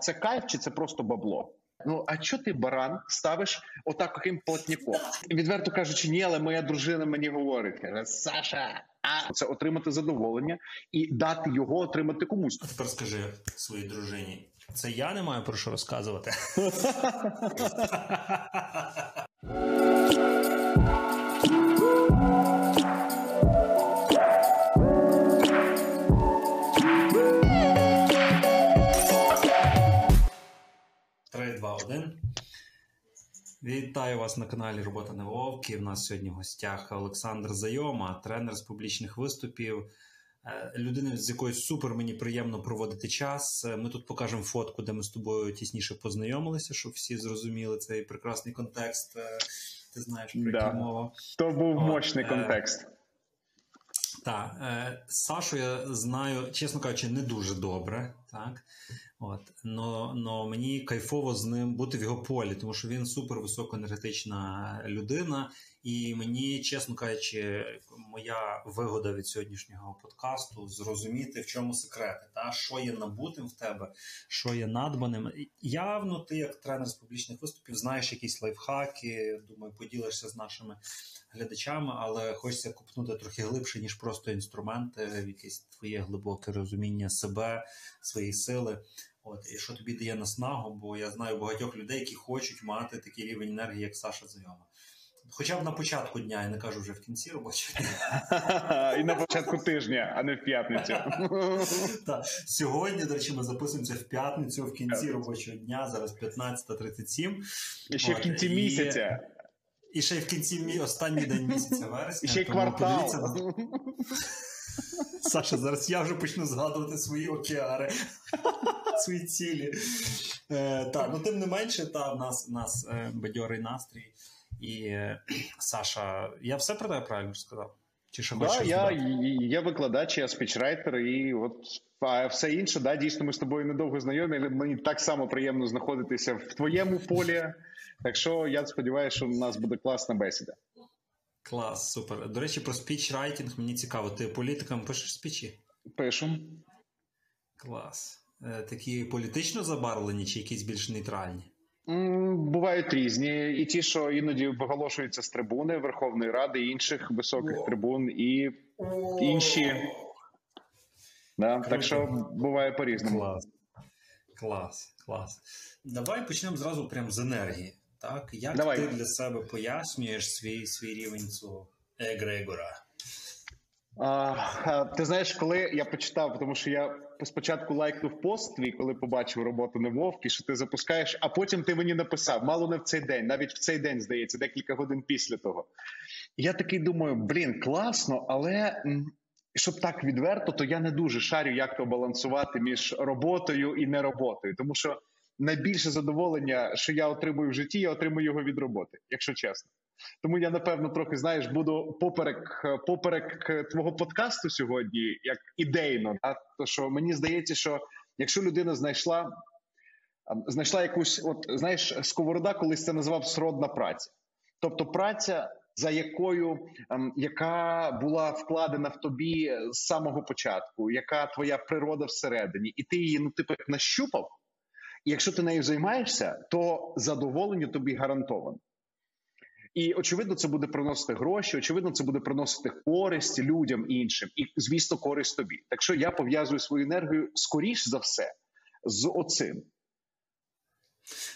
це кайф чи це просто бабло? Ну а що ти баран ставиш отак яким платняком? Відверто кажучи, ні, але моя дружина мені говорить: каже, Саша, а це отримати задоволення і дати його отримати комусь. А тепер скажи своїй дружині: це я не маю про що розказувати. Вітаю вас на каналі Робота на Вовки. У нас сьогодні в гостях Олександр Зайома, тренер з публічних виступів. Е, людина, з якою супер мені приємно проводити час. Е, ми тут покажемо фотку, де ми з тобою тісніше познайомилися, щоб всі зрозуміли цей прекрасний контекст. Е, ти знаєш про Да. мова. То був От, мощний контекст. Так, е, Сашу я знаю, чесно кажучи, не дуже добре. Так? От, но, но мені кайфово з ним бути в його полі, тому що він супер високоенергетична людина. І мені, чесно кажучи, моя вигода від сьогоднішнього подкасту зрозуміти, в чому секрети, та що є набутим в тебе, що є надбаним. Явно, ти, як тренер з публічних виступів, знаєш якісь лайфхаки. Думаю, поділишся з нашими глядачами, але хочеться купнути трохи глибше, ніж просто інструменти, якесь твоє глибоке розуміння себе, своєї сили. От і що тобі дає наснагу, бо я знаю багатьох людей, які хочуть мати такий рівень енергії, як Саша Зайома. Хоча б на початку дня, я не кажу вже в кінці робочого дня. І на початку тижня, а не в п'ятницю. Та, сьогодні, до речі, ми записуємося в п'ятницю в кінці робочого дня, зараз 15.37. І ще в кінці місяця, І ще в кінці останній день місяця вересня. і ще й на- квартал. Саша, зараз я вже почну згадувати свої океари, свої цілі. Е, та, ну тим не менше, та, в нас, в нас е, бадьорий настрій. І Саша, я все про тебе правильно сказав? Чи ще Да, я, я викладач, я спічрайтер, і от а все інше, да, дійсно, ми з тобою недовго знайомі, але мені так само приємно знаходитися в твоєму полі. Так що я сподіваюся, що у нас буде класна бесіда. Клас, супер. До речі, про спічрайтінг мені цікаво. Ти політикам пишеш спічі? Пишу. Клас. Е, такі політично забарвлені чи якісь більш нейтральні? Бувають різні, і ті, що іноді виголошуються з трибуни Верховної Ради, і інших високих трибун, і інші. Да, так що буває по-різному. Клас. Клас, клас. Давай почнемо зразу прямо з енергії. Так? Як Давай. ти для себе пояснюєш свій, свій рівень цього егрегора? Ти знаєш, коли я почитав, тому що я спочатку лайкнув пост твій, коли побачив роботу не вовки, що ти запускаєш, а потім ти мені написав, мало не в цей день, навіть в цей день, здається, декілька годин після того. Я такий думаю: блін, класно, але щоб так відверто, то я не дуже шарю, як то балансувати між роботою і не роботою, тому що найбільше задоволення, що я отримую в житті, я отримую його від роботи, якщо чесно. Тому я напевно трохи знаєш, буду поперек поперек твого подкасту сьогодні, як ідейно. Да? То що мені здається, що якщо людина знайшла знайшла якусь, от знаєш, сковорода колись це називав сродна праця, тобто праця, за якою ем, яка була вкладена в тобі з самого початку, яка твоя природа всередині, і ти її ну типу нащупав. І якщо ти нею займаєшся, то задоволення тобі гарантовано. І очевидно, це буде приносити гроші. Очевидно, це буде приносити користь людям іншим, і звісно, користь тобі. Так що я пов'язую свою енергію скоріш за все з оцим.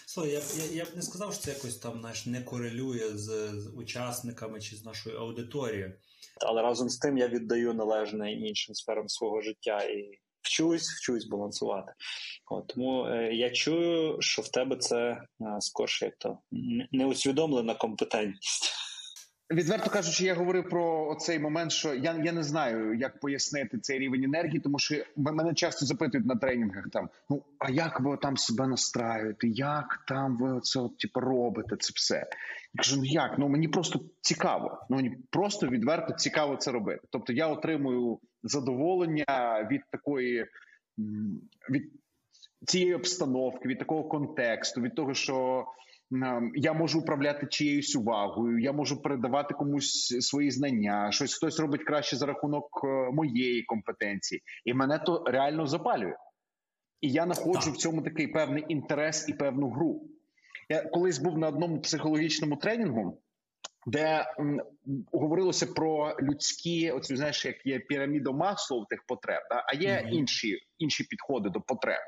Слухай, я, б- я, я б не сказав, що це якось там знаєш, не корелює з, з учасниками чи з нашою аудиторією. але разом з тим я віддаю належне іншим сферам свого життя і вчусь, вчусь балансувати. От, тому е, я чую, що в тебе це е, скорше як то неусвідомлена компетентність. Відверто кажучи, я говорив про цей момент, що я, я не знаю, як пояснити цей рівень енергії, тому що мене часто запитують на тренінгах там: ну а як ви там себе настраюєте? Як там ви це типу, робите це все? Я кажу, ну як? Ну мені просто цікаво. Ну мені просто відверто цікаво це робити. Тобто я отримую задоволення від такої від цієї обстановки, від такого контексту, від того, що я можу управляти чиєюсь увагою, я можу передавати комусь свої знання, щось хтось робить краще за рахунок е, моєї компетенції, і мене то реально запалює. І я знаходжу в цьому такий певний інтерес і певну гру. Я колись був на одному психологічному тренінгу, де м, говорилося про людські, оцю знаєш, як є піраміда маслов тих потреб, да? а є mm-hmm. інші інші підходи до потреб.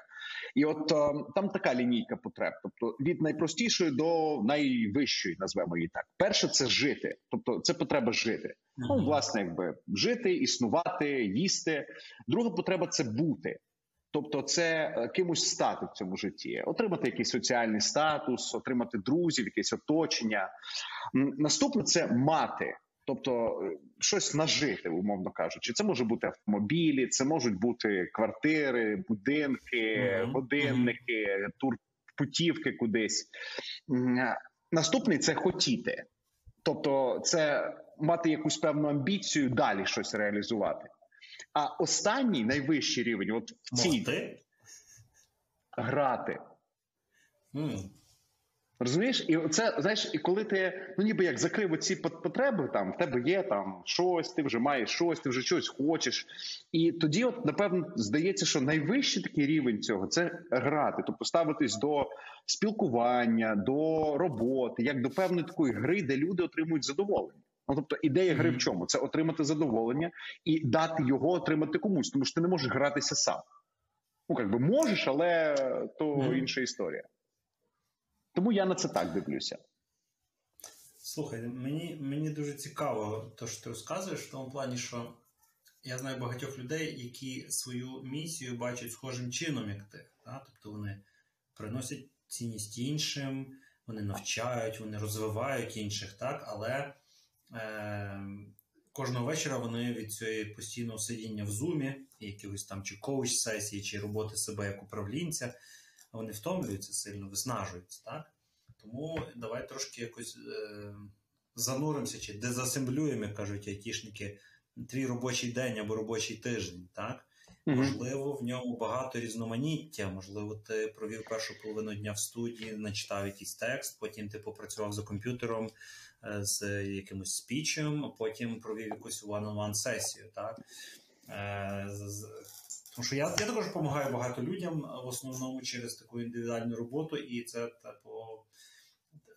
І от е, там така лінійка потреб, тобто від найпростішої до найвищої, назвемо її так. Перше це жити, тобто це потреба жити. Mm-hmm. Ну, власне, якби жити, існувати, їсти. Друга потреба це бути. Тобто, це е, кимось стати в цьому житті, отримати якийсь соціальний статус, отримати друзів, якесь оточення. Наступне це мати, тобто е, щось нажити, умовно кажучи. Це може бути автомобілі, це можуть бути квартири, будинки, годинники, турпутівки кудись. Наступний це хотіти, тобто, це мати якусь певну амбіцію, далі щось реалізувати. А останній найвищий рівень, от в цій Могти? грати. Mm. Розумієш, і це знаєш, і коли ти ну ніби як закрив оці потреби, там в тебе є там щось, ти вже маєш щось, ти вже щось хочеш. І тоді, от напевно, здається, що найвищий такий рівень цього це грати, тобто ставитись до спілкування, до роботи, як до певної такої гри, де люди отримують задоволення. Ну, тобто ідея гри в чому? Це отримати задоволення і дати його отримати комусь, тому що ти не можеш гратися сам. Ну, як би можеш, але то mm-hmm. інша історія. Тому я на це так дивлюся. Слухай, мені мені дуже цікаво, те, що ти розказуєш, в тому плані, що я знаю багатьох людей, які свою місію бачать схожим чином, як ти. Так? Тобто вони приносять цінність іншим, вони навчають, вони розвивають інших, так? але кожного вечора вони від цієї постійного сидіння в зумі, якихось там чи коуч-сесії, чи роботи себе як управлінця вони втомлюються сильно, виснажуються. так? Тому давай трошки якось е, зануримося чи дезасемблюємо, як кажуть айтішники, твій робочий день або робочий тиждень. так? Mm-hmm. Можливо, в ньому багато різноманіття. Можливо, ти провів першу половину дня в студії, начитав якийсь текст, потім ти попрацював за комп'ютером е, з якимось спічем, а потім провів якусь one-on-one сесію. так? Е, тому що я я також допомагаю багато людям в основному через таку індивідуальну роботу, і це типу,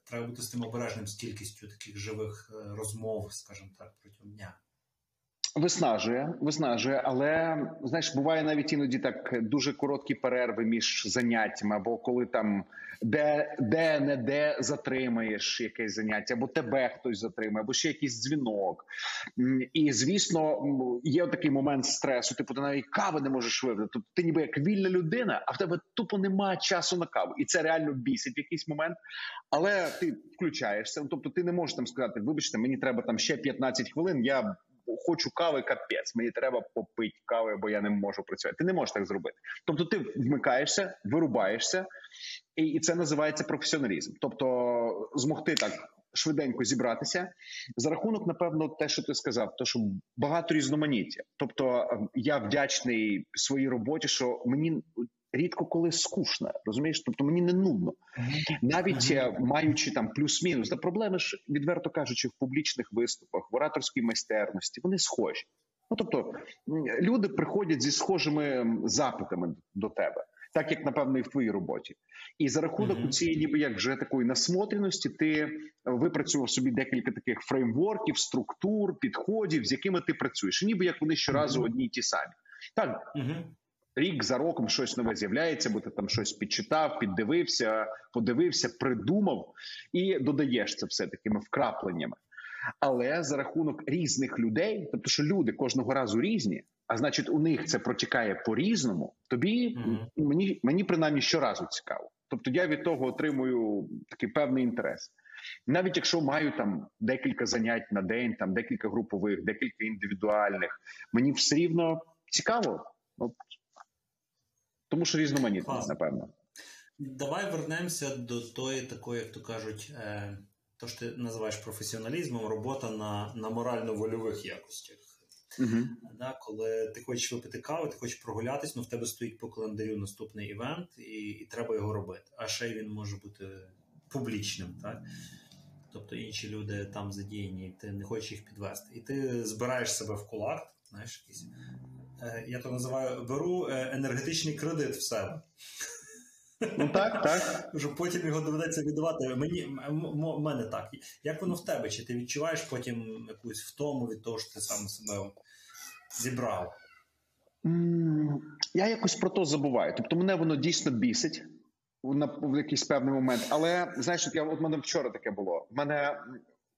треба бути з тим обережним з кількістю таких живих е, розмов, скажімо так, протягом дня. Виснажує, виснажує, але знаєш, буває навіть іноді так дуже короткі перерви між заняттями, або коли там де де не де затримаєш якесь заняття, або тебе хтось затримає, або ще якийсь дзвінок. І звісно, є такий момент стресу. Типу, ти навіть кави не можеш випити. Тобто ти ніби як вільна людина, а в тебе тупо немає часу на каву, і це реально бісить в якийсь момент. Але ти включаєшся. Тобто, ти не можеш там сказати, вибачте, мені треба там ще 15 хвилин. Я хочу кави, капець, мені треба попити кави, бо я не можу працювати. Ти не можеш так зробити. Тобто, ти вмикаєшся, вирубаєшся, і, і це називається професіоналізм. Тобто, змогти так. Швиденько зібратися за рахунок, напевно, те, що ти сказав, то що багато різноманіття. Тобто я вдячний своїй роботі, що мені рідко коли скучно, розумієш? Тобто мені не нудно, навіть mm-hmm. маючи там плюс-мінус, та проблеми ж відверто кажучи, в публічних виступах, в ораторській майстерності, вони схожі. Ну тобто люди приходять зі схожими запитами до тебе. Так як напевно і в твоїй роботі, і за рахунок mm-hmm. цієї, ніби як вже такої насмотреності, ти випрацював собі декілька таких фреймворків, структур, підходів, з якими ти працюєш, ніби як вони щоразу mm-hmm. одні й ті самі. Так mm-hmm рік за роком щось нове з'являється, бо ти там щось підчитав, піддивився, подивився, придумав і додаєш це все такими вкрапленнями. Але за рахунок різних людей, тобто, що люди кожного разу різні, а значить, у них це протікає по-різному. Тобі mm-hmm. мені мені принаймні щоразу цікаво. Тобто, я від того отримую такий певний інтерес. Навіть якщо маю там декілька занять на день, там декілька групових, декілька індивідуальних, мені все рівно цікаво. От тому що різноманітність, напевно. Давай вернемося до тої такої, як то кажуть, е, то що ти називаєш професіоналізмом, робота на на морально-вольових якостях. uh Да, Коли ти хочеш випити каву, ти хочеш прогулятись, ну в тебе стоїть по календарю наступний івент, і і треба його робити. А ще й він може бути публічним. так? Тобто інші люди там задіяні, ти не хочеш їх підвести. І ти збираєш себе в кулак, знаєш, якийсь я то називаю, беру е, енергетичний кредит в себе. Ну так, так. Що потім його доведеться віддавати. Мені в мене так. Як воно в тебе? Чи ти відчуваєш потім якусь втому від того, що ти сам себе зібрав? Я якось про то забуваю. Тобто, мене воно дійсно бісить в якийсь певний момент. Але знаєш, от я от мене вчора таке було. В мене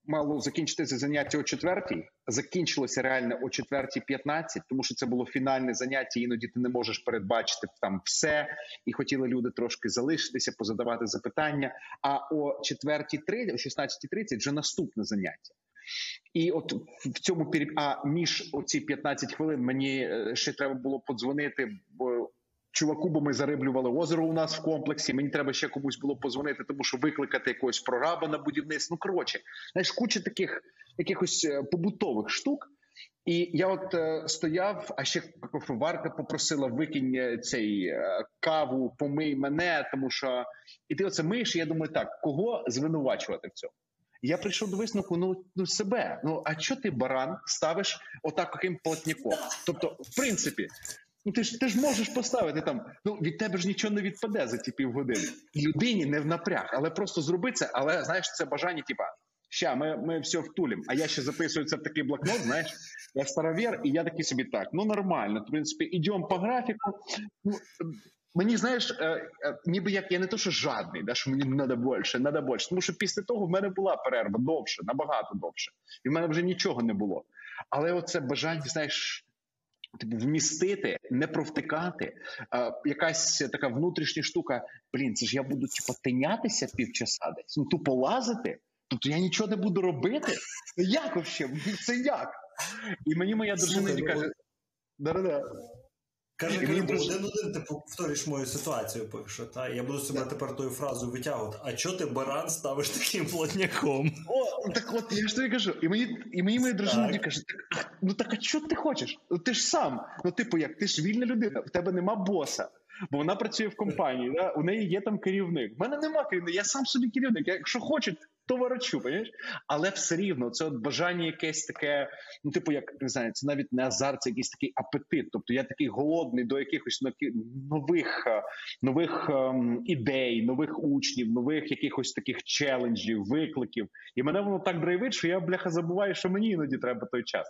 мало закінчитися заняття о четвертій. Закінчилося реально о четвертій 15, тому що це було фінальне заняття. Іноді ти не можеш передбачити там все, і хотіли люди трошки залишитися, позадавати запитання. А о четвертій 30, о 16.30 вже наступне заняття. І от в цьому пір... а між оці 15 хвилин мені е, ще треба було подзвонити. Чуваку, бо ми зариблювали озеро у нас в комплексі. Мені треба ще комусь було позвонити, тому що викликати якогось прораба на будівництво. Ну коротше, знаєш, куча таких якихось е, побутових штук. І я от е, стояв, а ще кофеварка попросила викинь е, цей е, каву, помий мене, тому що і ти оце миєш. і Я думаю, так кого звинувачувати в цьому? Я прийшов до висновку ну, ну себе. Ну а що ти баран ставиш отак яким? Тобто, в принципі, Ну ти ж ти ж можеш поставити там. Ну від тебе ж нічого не відпаде за ті півгодини. Людині не в напряг, але просто зроби це. Але знаєш, це бажання, типа ща, ми ми все втулім. А я ще записую це в такий блокнот. Знаєш, я старовір, і я такий собі так. Ну нормально. В принципі, ідемо по графіку. Ну, Мені знаєш, е, е, ніби як я не то, що жадний, да, що мені треба більше, треба більше. Тому що після того в мене була перерва довше, набагато довше, і в мене вже нічого не було. Але оце бажання, знаєш, Типу, вмістити, не провтикати. А, якась така внутрішня штука. Блін, це ж я буду типу, тинятися півчаса десь, ну тупо лазити. Тобто я нічого не буду робити. Як взагалі? Це як? І мені моя дружина ну, каже: да-да-да. Каже, каже один-один ти повторюєш мою ситуацію, що. Та? Я буду себе тепер тою фразою витягувати. А чого ти баран ставиш таким плотняком? О, так от я ж тобі кажу. І мені і мені моя дружина каже: так, ну так а що ти хочеш? Ну ти ж сам. Ну, типу, як ти ж вільна людина, в тебе нема боса. Бо вона працює в компанії, да? у неї є там керівник. У мене нема керівника, я сам собі керівник. Якщо хочуть, товаричу, понимаєш? але все рівно це от бажання якесь таке, ну типу, як не знаю, це навіть не азарт, це якийсь такий апетит. Тобто я такий голодний до якихось нових е, нових ем, ідей, нових учнів, нових якихось таких челенджів, викликів. І мене воно так драйвить, що я бляха забуваю, що мені іноді треба той час.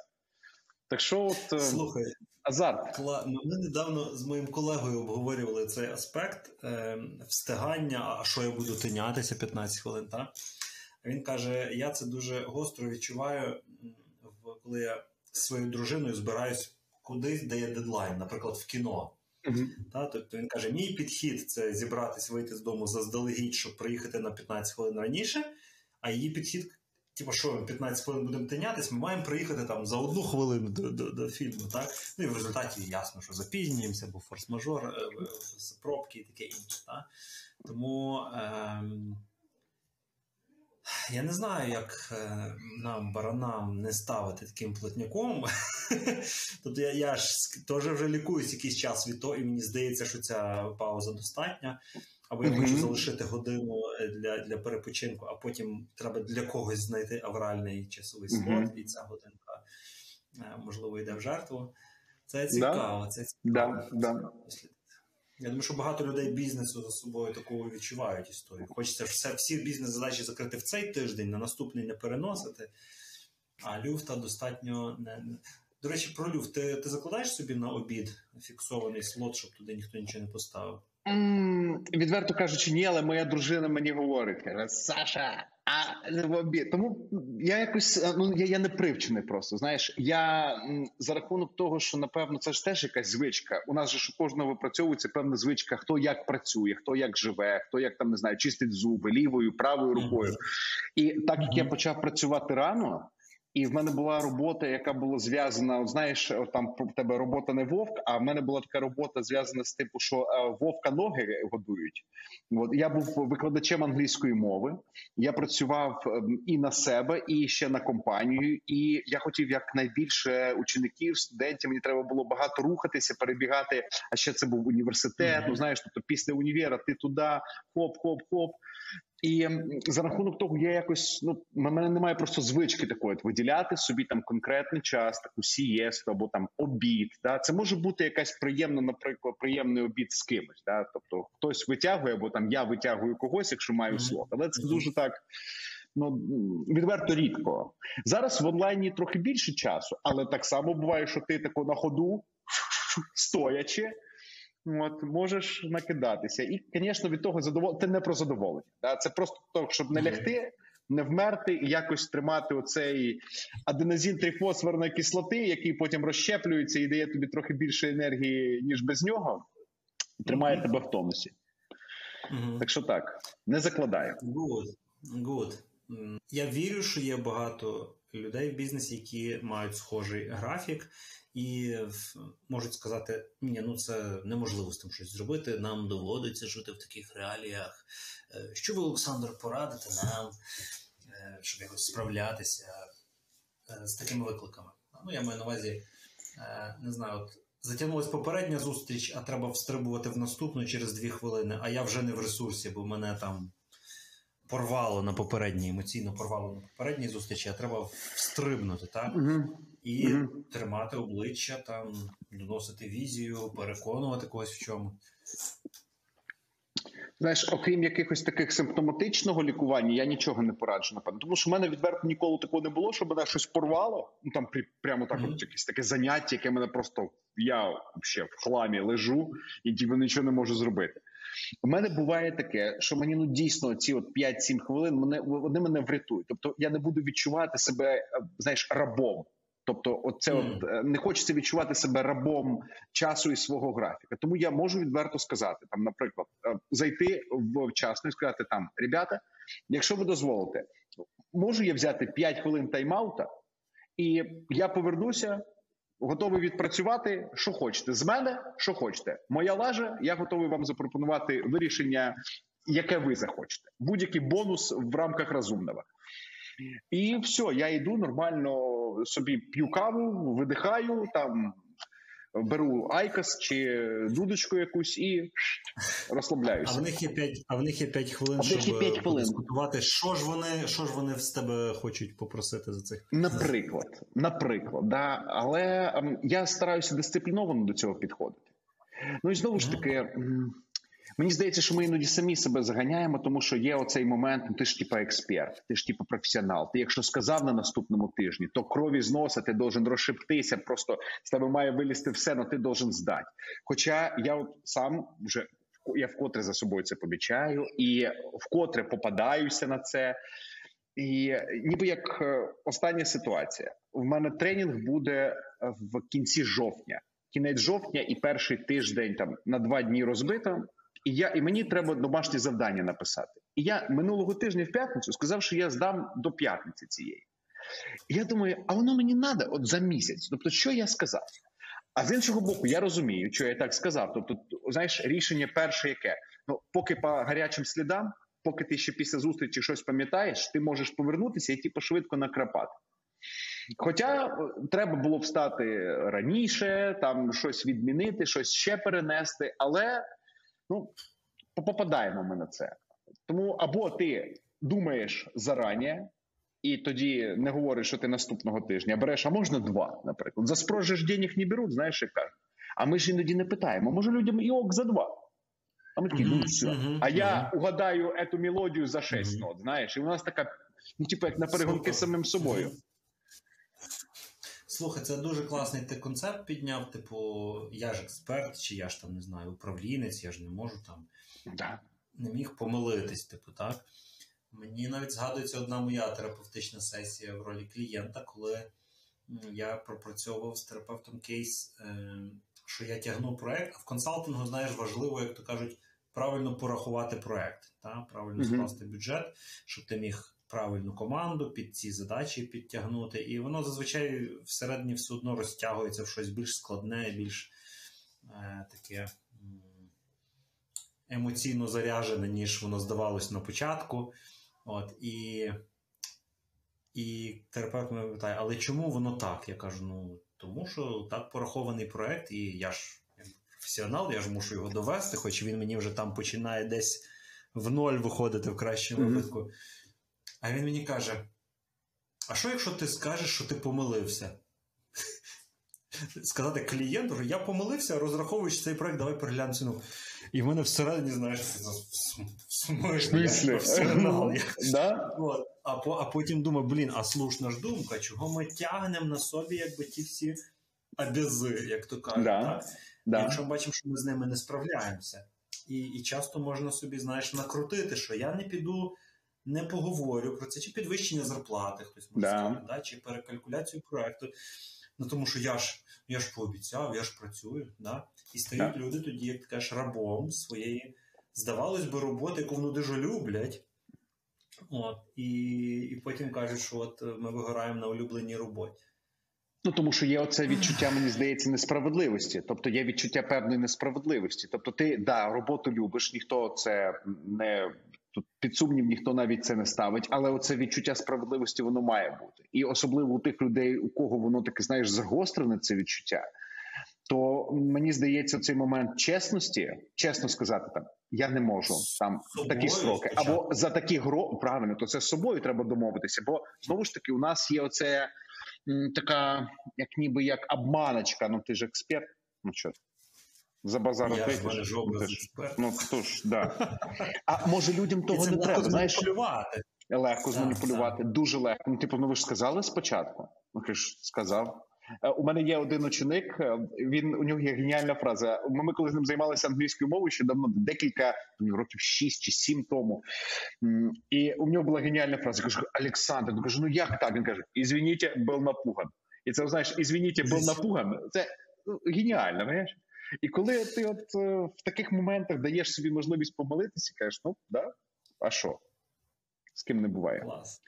Так що от ем, слухай, азарт. Ми недавно з моїм колегою обговорювали цей аспект е, встигання. А що я буду тинятися 15 хвилин? так? Він каже: я це дуже гостро відчуваю, коли я з своєю дружиною збираюсь кудись, де є дедлайн, наприклад, в кіно. Та, Тобто він каже: мій підхід це зібратись, вийти з дому заздалегідь, щоб приїхати на 15 хвилин раніше. А її підхід, типу, що ми 15 хвилин будемо тинятись, ми маємо приїхати там за одну хвилину до до, до фільму. Так? Ну і в результаті ясно, що запізнюємося, бо форс-мажор, е, пробки і таке інше. Так? Тому. Е- я не знаю, як е, нам, баранам, не ставити таким плотняком. Тобто я я ж теж вже лікуюсь якийсь час від того, і мені здається, що ця пауза достатня. Або я хочу залишити годину е, для для перепочинку, а потім треба для когось знайти авральний часовий слот, і ця годинка, е, можливо, йде в жертву. Це цікаво. Це цікаво. Да, да. Я думаю, що багато людей бізнесу за собою такого відчувають історію. Хочеться все, всі бізнес-задачі закрити в цей тиждень, на наступний не переносити. А люфта достатньо не. До речі, про люфт. Ти ти закладаєш собі на обід фіксований слот, щоб туди ніхто нічого не поставив? Відверто кажучи, ні, але моя дружина мені говорить: каже, Саша, а в обід. Тому я якось е, ну я я не привчений просто. Знаєш, я за рахунок того, що напевно це ж теж якась звичка. У нас же ж у кожного випрацьовується певна звичка, хто як працює, хто як живе, хто як там не знаю, чистить зуби лівою, правою рукою. І так як я почав працювати рано. І в мене була робота, яка була зв'язана. От знаєш, там в тебе робота не вовк. А в мене була така робота зв'язана з типу, що е, вовка ноги годують. От я був викладачем англійської мови. Я працював ем, і на себе, і ще на компанію. І я хотів якнайбільше учеників, студентів. Мені треба було багато рухатися, перебігати. А ще це був університет. Mm-hmm. Ну знаєш, тобто після універа ти туди, хоп, хоп, хоп. І за рахунок того, я якось ну мене немає просто звички такої от виділяти собі там конкретний час, таку сієсту або там обід. Да? Це може бути якась приємна, наприклад, приємний обід з кимось. Да? Тобто хтось витягує, або там я витягую когось, якщо маю слот. Але це дуже так. Ну відверто рідко зараз в онлайні трохи більше часу, але так само буває, що ти тако на ходу стоячи. От можеш накидатися, і, звісно, від того задоволення Це не про задоволення. Да? Це просто то, щоб не лягти, не вмерти і якось тримати оцей аденозін трифосфорної кислоти, який потім розщеплюється і дає тобі трохи більше енергії, ніж без нього. Тримає mm-hmm. тебе в тонусі. Mm-hmm. Так що так, не закладаю. Good. Good. Я вірю, що є багато людей в бізнесі, які мають схожий графік і можуть сказати: ні, ну це неможливо з тим щось зробити. Нам доводиться жити в таких реаліях. Е, що ви, Олександр, порадите нам, е, щоб якось справлятися е, з такими викликами? Ну, я маю на увазі, не знаю, от затягнулася попередня зустріч, а треба встрибувати в наступну через дві хвилини, а я вже не в ресурсі, бо мене там. Порвало на попередній, емоційно порвало на попередній зустрічі, а треба встрибнути, так? Uh-huh і mm-hmm. тримати обличчя, там, доносити візію, переконувати когось в чому. Знаєш, окрім якихось таких симптоматичного лікування, я нічого не пораджу, напевно. Тому що в мене відверто ніколи такого не було, щоб мене щось порвало. Ну там прямо так, mm-hmm. от якесь таке заняття, яке мене просто я ще в хламі лежу і діби нічого не можу зробити. У мене буває таке, що мені ну дійсно ці от 5-7 хвилин мене вони мене врятують. Тобто я не буду відчувати себе, е, знаєш, рабом. Тобто, оце mm. от е, не хочеться відчувати себе рабом часу і свого графіка. Тому я можу відверто сказати, там, наприклад, е, зайти в вчасно і сказати там, ребята, якщо ви дозволите, можу я взяти 5 хвилин тайм-аута, і я повернуся, готовий відпрацювати, що хочете. З мене що хочете. Моя лажа, я готовий вам запропонувати вирішення, яке ви захочете. Будь-який бонус в рамках розумного. І все, я йду нормально собі п'ю каву, видихаю там. Беру айкос чи дудочку якусь і розслабляюся. А в них є 5 а в них є 5 хвилин, а щоб 5 хвилин. дискутувати. Що ж вони що ж вони з тебе хочуть попросити за цих? Наприклад, наприклад, да. але ем, я стараюся дисципліновано до цього підходити. Ну і знову ж таки, Мені здається, що ми іноді самі себе заганяємо, тому що є оцей момент. Ну ти ж типа експерт, ти ж типа професіонал. Ти, якщо сказав на наступному тижні, то крові з носа ти должен розшиптися, просто з тебе має вилізти все, але ти должен здати. Хоча я от сам вже я вкотре за собою це помічаю і вкотре попадаюся на це. І ніби як е, остання ситуація, в мене тренінг буде в кінці жовтня, кінець жовтня і перший тиждень там на два дні розбито. І я і мені треба домашнє завдання написати. І я минулого тижня в п'ятницю сказав, що я здам до п'ятниці цієї. І я думаю, а воно мені треба от за місяць. Тобто, що я сказав? А з іншого боку, я розумію, що я так сказав. Тобто, знаєш, рішення перше, яке ну, поки по гарячим слідам, поки ти ще після зустрічі щось пам'ятаєш, ти можеш повернутися і типу, швидко накрапати. Хоча е, треба було встати раніше, там щось відмінити, щось ще перенести, але Ну, попадаємо ми на це. Тому або ти думаєш зарані, і тоді не говориш, що ти наступного тижня береш, а можна два, наприклад. За спрожиш денег не беруть, знаєш, як кажуть. А ми ж іноді не питаємо, може людям і ок за два. А ми такі, ну все. А я угадаю ету мелодію за шесть нот, знаєш, і у нас така, ну, типу, як на перегонки з самим собою. Слухай, це дуже класний ти концепт підняв. Типу, я ж експерт, чи я ж там не знаю, управлінець, я ж не можу там да. не міг помилитись, типу, так. Мені навіть згадується одна моя терапевтична сесія в ролі клієнта, коли я пропрацьовував з терапевтом кейс, е, що я тягну проект, а в консалтингу, знаєш, важливо, як то кажуть, правильно порахувати проект, та? правильно скласти бюджет, щоб ти міг правильну команду під ці задачі підтягнути, і воно зазвичай всередині все одно розтягується в щось більш складне, більш е, таке емоційно заряжене, ніж воно здавалось на початку. От, І і терапевт мене питає, але чому воно так? Я кажу: ну тому що так порахований проект, і я ж професіонал, я ж мушу його довести, хоч він мені вже там починає десь в ноль виходити в кращому mm-hmm. А він мені каже: А що, якщо ти скажеш, що ти помилився? Сказати клієнту, що я помилився, розраховуючи цей проект, давай переглянемо ціну. І в мене всередині, знаєш, а а потім думаю, блін, а слушна ж думка, чого ми тягнемо на собі якби ті всі обязи, як то кажуть. Да. так? Якщо бачимо, що ми з ними не справляємося. І і часто можна собі, знаєш, накрутити, що я не піду, не поговорю про це, чи підвищення зарплати, хтось може да. сказати, да? чи перекалькуляцію проекту. Ну тому що я ж я ж пообіцяв, я ж працюю. Да? І стають люди тоді, як ти кажеш, рабом своєї, здавалось би, роботи, яку вони дуже люблять. От, І і потім кажуть, що от ми вигораємо на улюбленій роботі. Ну тому що є оце відчуття, мені здається, несправедливості. Тобто є відчуття певної несправедливості. Тобто, ти да роботу любиш, ніхто це не тут під сумнів, ніхто навіть це не ставить, але оце відчуття справедливості воно має бути, і особливо у тих людей, у кого воно таке знаєш, загострене це відчуття. То мені здається, цей момент чесності, чесно сказати, там я не можу там в такі строки, або за такі гро правильно, то це з собою треба домовитися. Бо знову ж таки, у нас є оце така, як ніби як обманочка. Ну ти ж експерт. Ну що за базар вийдеш? Ну хто ж да. А може людям того не треба знаєш? Легко зманіпулювати, дуже легко. Ну, типу, ну ви ж сказали спочатку. Ну ти ж сказав. Е, у мене є один ученик. Е, він у нього є геніальна фраза. Ми коли з ним займалися англійською мовою ще давно, декілька років шість чи сім тому. І у нього була геніальна фраза. Я кажу, Олександр, я кажу, ну як так? Він каже: Ізвініть, був напуган. І це знаєш, ізвініть, був напуган. Це ну, геніально, знаєш? І коли ти от е, в таких моментах даєш собі можливість помолитися, кажеш, ну да, а що? З ким не буває. Клас.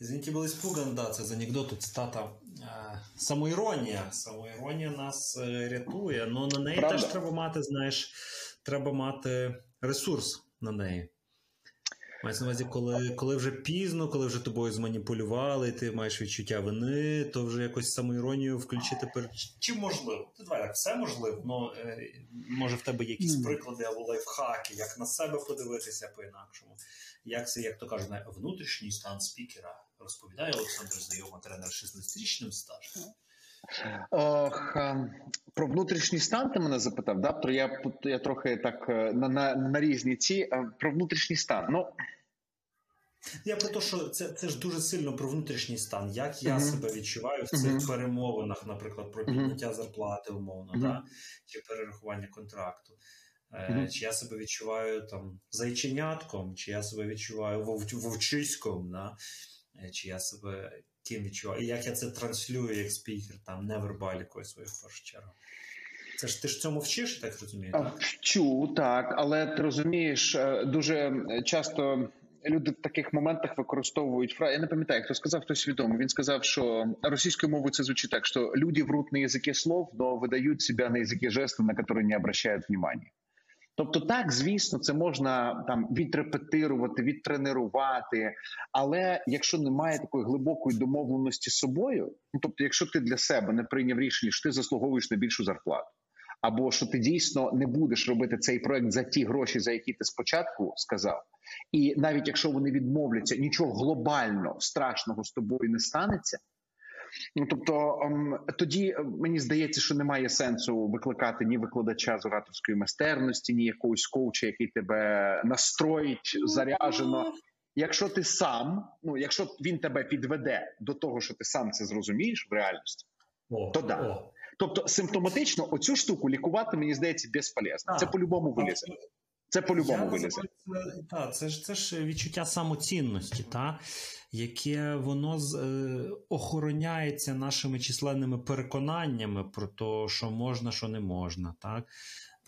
Извините, был испуган, да, це з анекдоту цитата. Самоіронія. Самоіронія нас е, рятує, але на неї Правда? теж треба мати, знаєш, треба мати ресурс на неї. Мається на увазі, коли коли вже пізно, коли вже тобою зманіпулювали, ти маєш відчуття вини, то вже якось самоіронію включити перед чи можливо? Ти давай, все можливо, но е, може в тебе якісь mm. приклади або лайфхаки, як на себе подивитися по-інакшому. Як це, як то кажуть, внутрішній стан спікера розповідає Олександр Знайома, тренер 16-річним стажем. Ох, ем, Про внутрішній стан ти мене запитав, да? Про я я трохи так е, на на, на різні ці е, про внутрішній стан. Ну я про те, що це це ж дуже сильно про внутрішній стан. Як я uh-huh. себе відчуваю в цих uh-huh. перемовинах, наприклад, про підняття зарплати, умовно, да? чи перерахування контракту. Е, чи я себе відчуваю там зайченятком, чи я себе відчуваю вов, вовчиськом, да? чи я себе ким відчуваю, і як я це транслюю як спікер, там невербалікою свою в першу чергу. Це ж ти ж цьому вчиш, так розумію? так? Вчу, так, але ти розумієш, е, дуже часто люди в таких моментах використовують фразу. Я не пам'ятаю, хто сказав, хтось відомий. Він сказав, що російською мовою це звучить так, що люди врут на язикі слов, но видають себе на язикі жестів, на які не обращають внимання. Тобто, так, звісно, це можна там відрепетирувати, відтренувати. Але якщо немає такої глибокої домовленості з собою, ну тобто, якщо ти для себе не прийняв рішення, що ти заслуговуєш на більшу зарплату, або що ти дійсно не будеш робити цей проект за ті гроші, за які ти спочатку сказав, і навіть якщо вони відмовляться, нічого глобально страшного з тобою не станеться. Ну тобто ем, тоді е, мені здається, що немає сенсу викликати ні викладача з ораторської майстерності, ні якогось коуча, який тебе настроїть заряжено. Якщо ти сам, ну якщо він тебе підведе до того, що ти сам це зрозумієш в реальності, о, то да. О. Тобто симптоматично оцю штуку лікувати мені здається безполезно. Це по-любому вилізе. Це по-любому вилізе. Так, це ж це ж відчуття самоцінності, та яке воно з, е, охороняється нашими численними переконаннями про те, що можна, що не можна, так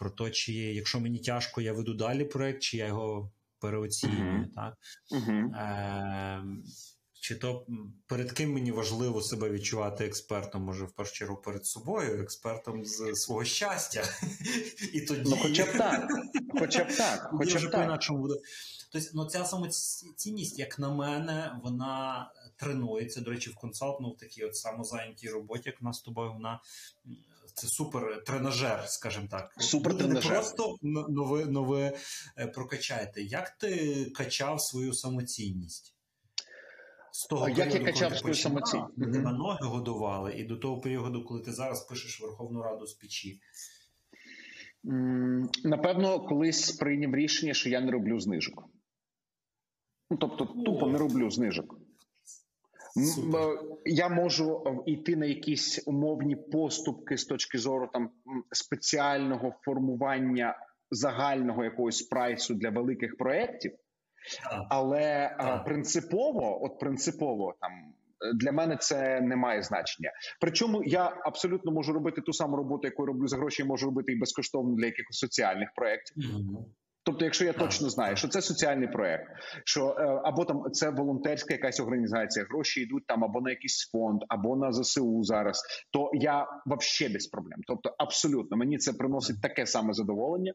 про те, чи якщо мені тяжко, я веду далі проект, чи я його переоцінюю, uh-huh. так. Uh-huh. Е, чи то перед ким мені важливо себе відчувати експертом, може в першу чергу перед собою, експертом з свого щастя. І тоді... Ну, Хоча б так. Хоча б так. Хоча б так. Тобто, ну, ця самоцінність, як на мене, вона тренується. До речі, в консалтну в такій от самозайнятій роботі, як у нас з тобою, вона це супер тренажер, скажімо так. Супер тренажер. не просто нове нове прокачаєте. Як ти качав свою самоцінність? З того Як періоду, я качав свою самоцінність? Тебе mm-hmm. ноги годували, і до того періоду, коли ти зараз пишеш Верховну Раду з печі. Напевно, колись прийняв рішення, що я не роблю знижок. Ну, Тобто, тупо не роблю знижок. Супер. Е, я можу йти на якісь умовні поступки з точки зору там спеціального формування загального якогось прайсу для великих проєктів, але а, принципово, от принципово там. Для мене це не має значення. Причому я абсолютно можу робити ту саму роботу, яку роблю за гроші, можу робити і безкоштовно для якихось соціальних проєктів. Mm-hmm. Тобто, якщо я точно знаю, що це соціальний проект, що е, або там це волонтерська якась організація, гроші йдуть там або на якийсь фонд, або на ЗСУ зараз, то я взагалі без проблем. Тобто, абсолютно мені це приносить таке саме задоволення,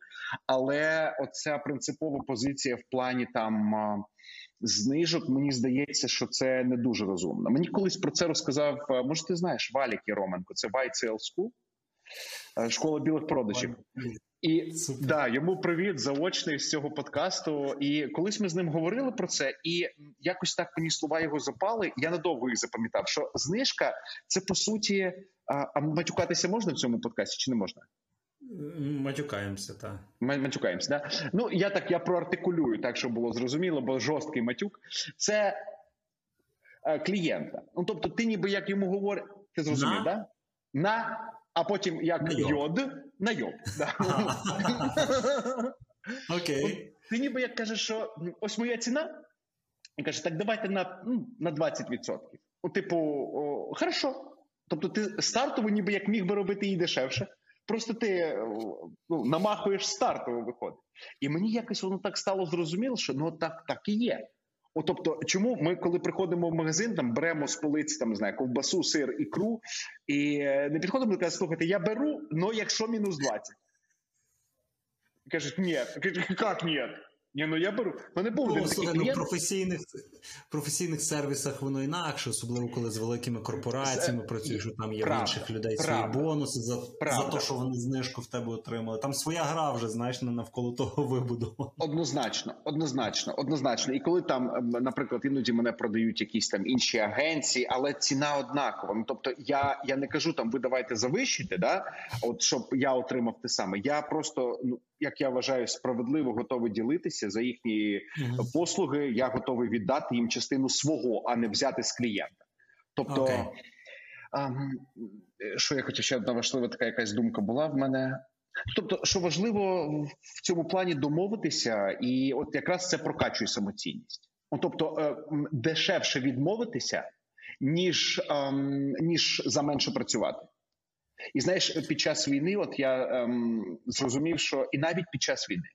але оця принципова позиція в плані там. Знижок мені здається, що це не дуже розумно. Мені колись про це розказав. Е, може, ти знаєш Валік Єроменко, це YCL School, е, школа білих продажів. І Супер. да, йому привіт заочний з цього подкасту. І колись ми з ним говорили про це, і якось так мені слова його запали. Я надовго їх запам'ятав. Що знижка це по суті, а, а матюкатися можна в цьому подкасті чи не можна? Матюкаємося, так. Матюкаємося, да? Ну я так я проартикулюю, так щоб було зрозуміло, бо жорсткий матюк це е, клієнта. Ну тобто, ти ніби як йому говориш, ти зрозумів, так? Да? На а потім як на йод на йод. Окей. Ти ніби як кажеш, що ось моя ціна, і каже, так давайте на ну, на 20%. Ну, типу, о, хорошо. Тобто, ти стартово, ніби як міг би робити її дешевше. Просто ти ну, намахуєш стартово виходить. І мені якось воно так стало зрозуміло, що ну так так і є. О, тобто, чому ми, коли приходимо в магазин, там беремо з полиці там, знає, ковбасу, сир, ікру, і е, не підходимо і кажемо, слухайте, я беру, але якщо мінус 20. Кажуть, ні, як ні? Ні, ну я беру. Ну, не був ну, слухай, ну, професійних професійних сервісах воно інакше, особливо коли з великими корпораціями З... працюєш, що там є правда, в інших людей правда, свої бонуси за правда. за те, що вони знижку в тебе отримали. Там своя гра вже знаєш не навколо того вибудована. Однозначно, однозначно, однозначно. І коли там, ем, наприклад, іноді мене продають якісь там інші агенції, але ціна однакова. Ну тобто, я я не кажу там, ви давайте завищуйте, да, от щоб я отримав те саме. Я просто ну як я вважаю, справедливо готовий ділитися за їхні mm-hmm. послуги. Я готовий віддати їм частину свого, а не взяти з клієнта. Тобто, okay. а, що я хотів ще одна важлива така якась думка була в мене. Тобто, що важливо в цьому плані домовитися, і от якраз це прокачує самоцінність. Тобто е, дешевше відмовитися, ніж ем, ніж за менше працювати. І знаєш, під час війни, от я ем, зрозумів, що і навіть під час війни,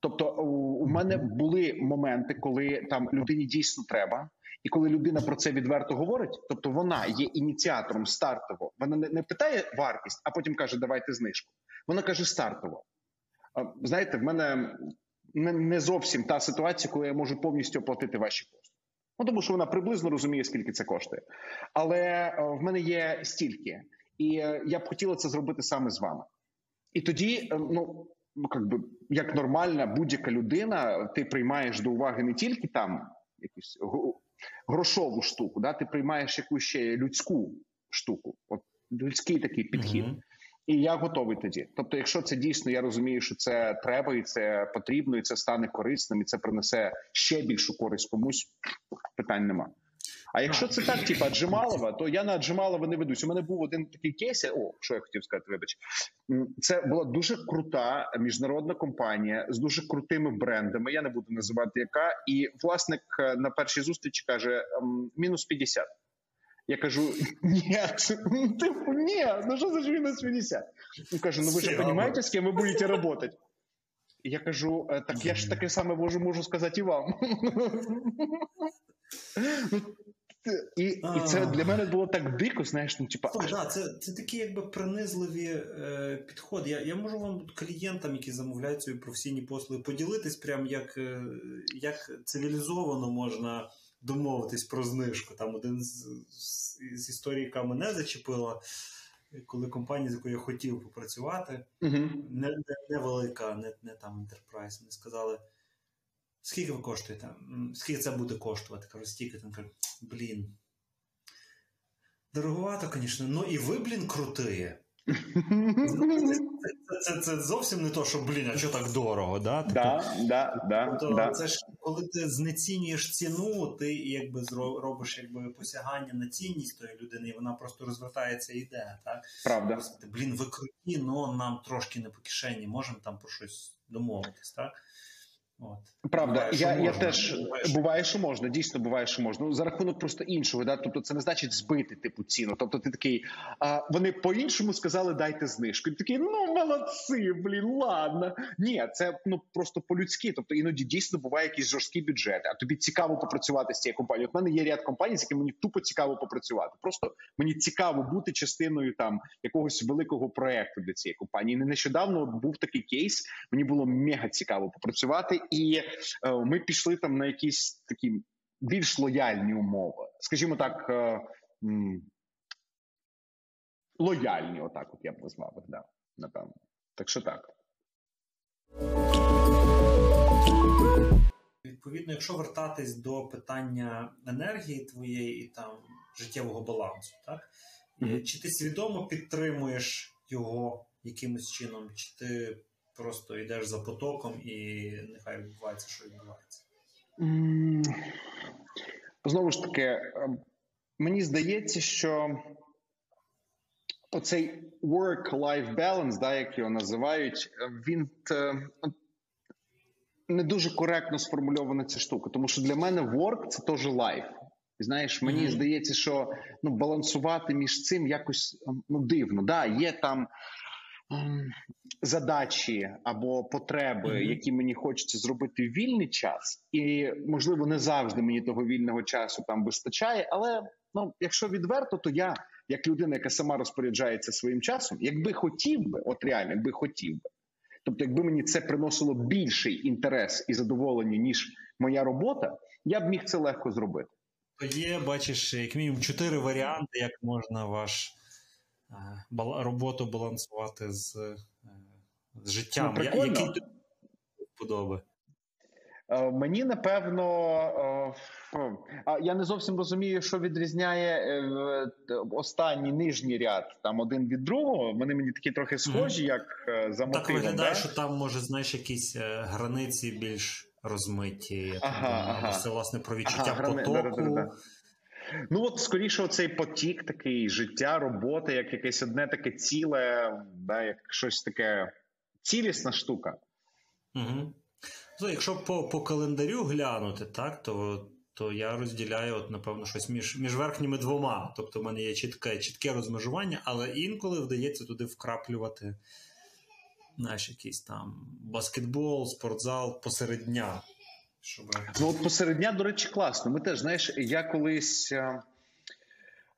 тобто у, мене були моменти, коли там людині дійсно треба, і коли людина про це відверто говорить, тобто вона є ініціатором стартово, вона не, не питає вартість, а потім каже, давайте знижку. Вона каже стартово. Знаєте, в мене не, не зовсім та ситуація, коли я можу повністю оплатити ваші послуги. Ну, тому що вона приблизно розуміє, скільки це коштує. Але в мене є стільки і е, я б хотіла це зробити саме з вами. І тоді, е, ну ну би як нормальна будь-яка людина, ти приймаєш до уваги не тільки там якусь грошову штуку, да ти приймаєш якусь ще людську штуку, от людський такий підхід. Mm-hmm. І я готовий тоді. Тобто, якщо це дійсно, я розумію, що це треба, і це потрібно, і це стане корисним, і це принесе ще більшу користь комусь, питань нема. А якщо це так, типа Джемалова, то я на Джемалова не ведусь. У мене був один такий кейс. О, що я хотів сказати, вибач, це була дуже крута міжнародна компанія з дуже крутими брендами. Я не буду називати яка, і власник е, на першій зустрічі каже: мінус 50. Я кажу: ні, типу, ні, ну що за мінус 50? Він каже: ну ви ж розумієте, з ким ви будете працювати? І я кажу: «Е, так я ж таке саме можу, можу сказати і вам. Ну, і і це для мене було так дико, знаєш, ну типа. Так, да, це це такі якби принизливі е, підходи. Я я можу вам клієнтам, які замовляють свої професійні послуги, поділитись, прям як е, як цивілізовано можна домовитись про знижку. Там один з, з, з історій, яка мене зачепила. коли компанія, з якою я хотів попрацювати, uh-huh. не, не, не велика, не не там Enterprise, вони сказали, скільки ви коштуєте? Скільки це буде коштувати? Кажу, стільки там кажу, блін. Дороговато, звісно, ну і ви, блін, крутиє. Це це, це, зовсім не то, що, блін, а що так дорого, да? Типу, да, да, да, тобто, да. Це ж коли ти знецінюєш ціну, ти якби робиш якби посягання на цінність тої людини, і вона просто розвертається і йде. Так? Правда. Блін, ви круті, але нам трошки не по кишені, можемо там про щось домовитись. так? От. Правда, буває, я я теж буває, буває, що можна, дійсно буває, що можна. Ну, за рахунок просто іншого. Да? Тобто це не значить збити типу ціну. Тобто ти такий, а вони по-іншому сказали, дайте знижку. І ти такий, ну молодці, блін, ладно. Ні, це ну просто по-людськи. Тобто іноді дійсно буває якісь жорсткі бюджети, а тобі цікаво попрацювати з цією компанією. От в мене є ряд компаній, з якими мені тупо цікаво попрацювати. Просто мені цікаво бути частиною там якогось великого проекту для цієї компанії. Не нещодавно був такий кейс. Мені було мега цікаво попрацювати і е, ми пішли там на якісь такі більш лояльні умови, скажімо так, е, лояльні, отак, от я б назвав їх, да, напевно. Так що так. Відповідно, якщо вертатись до питання енергії твоєї і там життєвого балансу, так? Mm-hmm. Чи ти свідомо підтримуєш його якимось чином, чи ти просто йдеш за потоком і нехай відбувається, що відбувається? Знову ж таки, ем, мені здається, що оцей work-life balance, да, як його називають, ем, він е, не дуже коректно сформульована ця штука, тому що для мене work – це теж life. Знаєш, мені mm-hmm. здається, що ну балансувати між цим якось ем, ну дивно. Да, є там задачі або потреби, mm-hmm. які мені хочеться зробити в вільний час, і можливо не завжди мені того вільного часу там вистачає. Але ну, якщо відверто, то я, як людина, яка сама розпоряджається своїм часом, якби хотів би, от реально, якби хотів би. Тобто, якби мені це приносило більший інтерес і задоволення, ніж моя робота, я б міг це легко зробити. То є, бачиш, як мінімум чотири варіанти, як можна ваш Е, роботу балансувати з з життям. Ну, Я, Який тобі вподоби? Е, мені напевно, я не зовсім розумію, що відрізняє останній нижній ряд там один від другого. Вони мені такі трохи схожі, як за мотивом. Так виглядає, да? що там може знаєш якісь границі більш розмиті. Ага, ага. Це власне про відчуття ага, потоку. Да, да, да, Ну от скоріше, цей потік, такий життя, робота, як якесь одне таке ціле, да, як щось таке цілісна штука. Угу. Ну, Якщо по по календарю глянути, так, то то я розділяю, от, напевно, щось між між верхніми двома. Тобто, в мене є чітке чітке розмежування, але інколи вдається туди вкраплювати знаєш, якийсь там баскетбол, спортзал посеред дня. Щоб... Ну от посеред дня, до речі, класно. Ми теж знаєш, я колись е,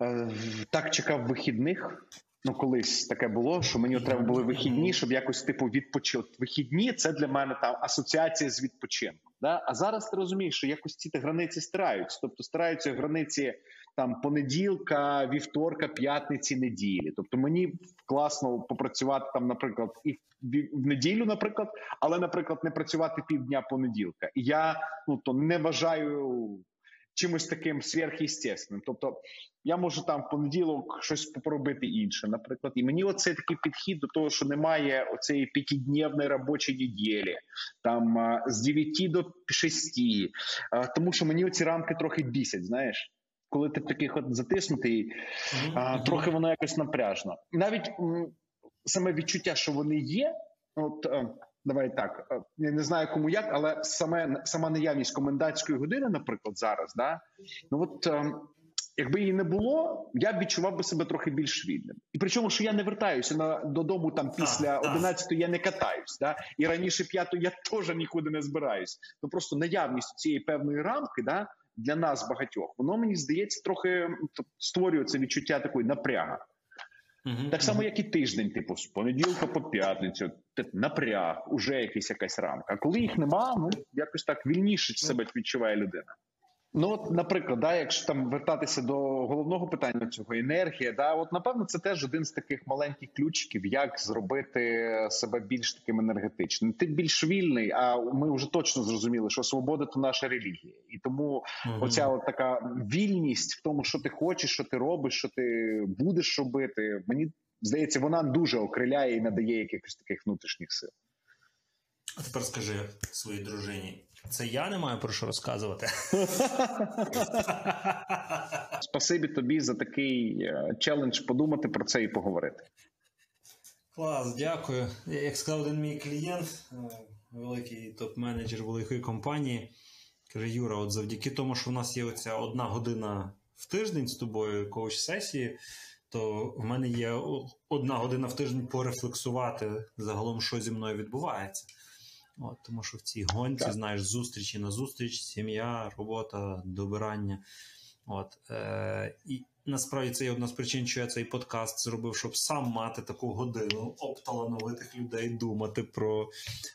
е, так чекав вихідних. Ну, колись таке було, що мені треба були вихідні, щоб якось типу відпочити. Вихідні це для мене там асоціація з відпочинком. Да? А зараз ти розумієш, що якось ці границі стираються. Тобто стараються границі там понеділка, вівторка, п'ятниці, неділі. Тобто мені класно попрацювати там, наприклад, і в неділю, наприклад, але, наприклад, не працювати півдня понеділка. І я ну то не вважаю чимось таким сверхъестественним. Тобто я можу там в понеділок щось поробити інше, наприклад, і мені оцей такий підхід до того, що немає оцеї п'ятидневної робочої неділі, там з 9 до 6, тому що мені оці рамки трохи бісять, знаєш коли ти таких от затиснутий, mm-hmm. трохи воно якось напряжно. Навіть м, саме відчуття, що вони є, от. Давай так, е, я не знаю кому як, але саме сама наявність комендантської години, наприклад, зараз, да ну от е, якби її не було, я б відчував би себе трохи більш вільним. І причому, що я не вертаюся на додому там після 11 я не катаюсь, да і раніше п'ятої я теж нікуди не збираюсь. Ну просто наявність цієї певної рамки, да для нас багатьох, воно мені здається трохи створює це відчуття такої напряги. Uh-huh, так само, uh-huh. як і тиждень, типу, з понеділка по п'ятницю, напряг, уже якась якась рамка. А коли їх нема, ну якось так вільніше себе відчуває людина. Ну, от, наприклад, да, якщо там вертатися до головного питання цього енергія, да, от напевно, це теж один з таких маленьких ключиків, як зробити себе більш таким енергетичним. Ти більш вільний, а ми вже точно зрозуміли, що свобода то наша релігія, і тому угу. оця от така вільність в тому, що ти хочеш, що ти робиш, що ти будеш робити. Мені здається, вона дуже окриляє і надає якихось таких внутрішніх сил. А тепер скажи своїй дружині. Це я не маю про що розказувати. Спасибі тобі за такий е, челендж подумати про це і поговорити. Клас, дякую. Як сказав один мій клієнт, е, великий топ-менеджер великої компанії, каже: Юра, от завдяки тому, що в нас є оця одна година в тиждень з тобою коуч-сесії, то в мене є одна година в тиждень порефлексувати загалом, що зі мною відбувається. От, Тому що в цій гонці, так. знаєш, зустрічі на зустріч, сім'я, робота, добирання. От, е, І насправді це є одна з причин, що я цей подкаст зробив, щоб сам мати таку годину обталановитих людей думати про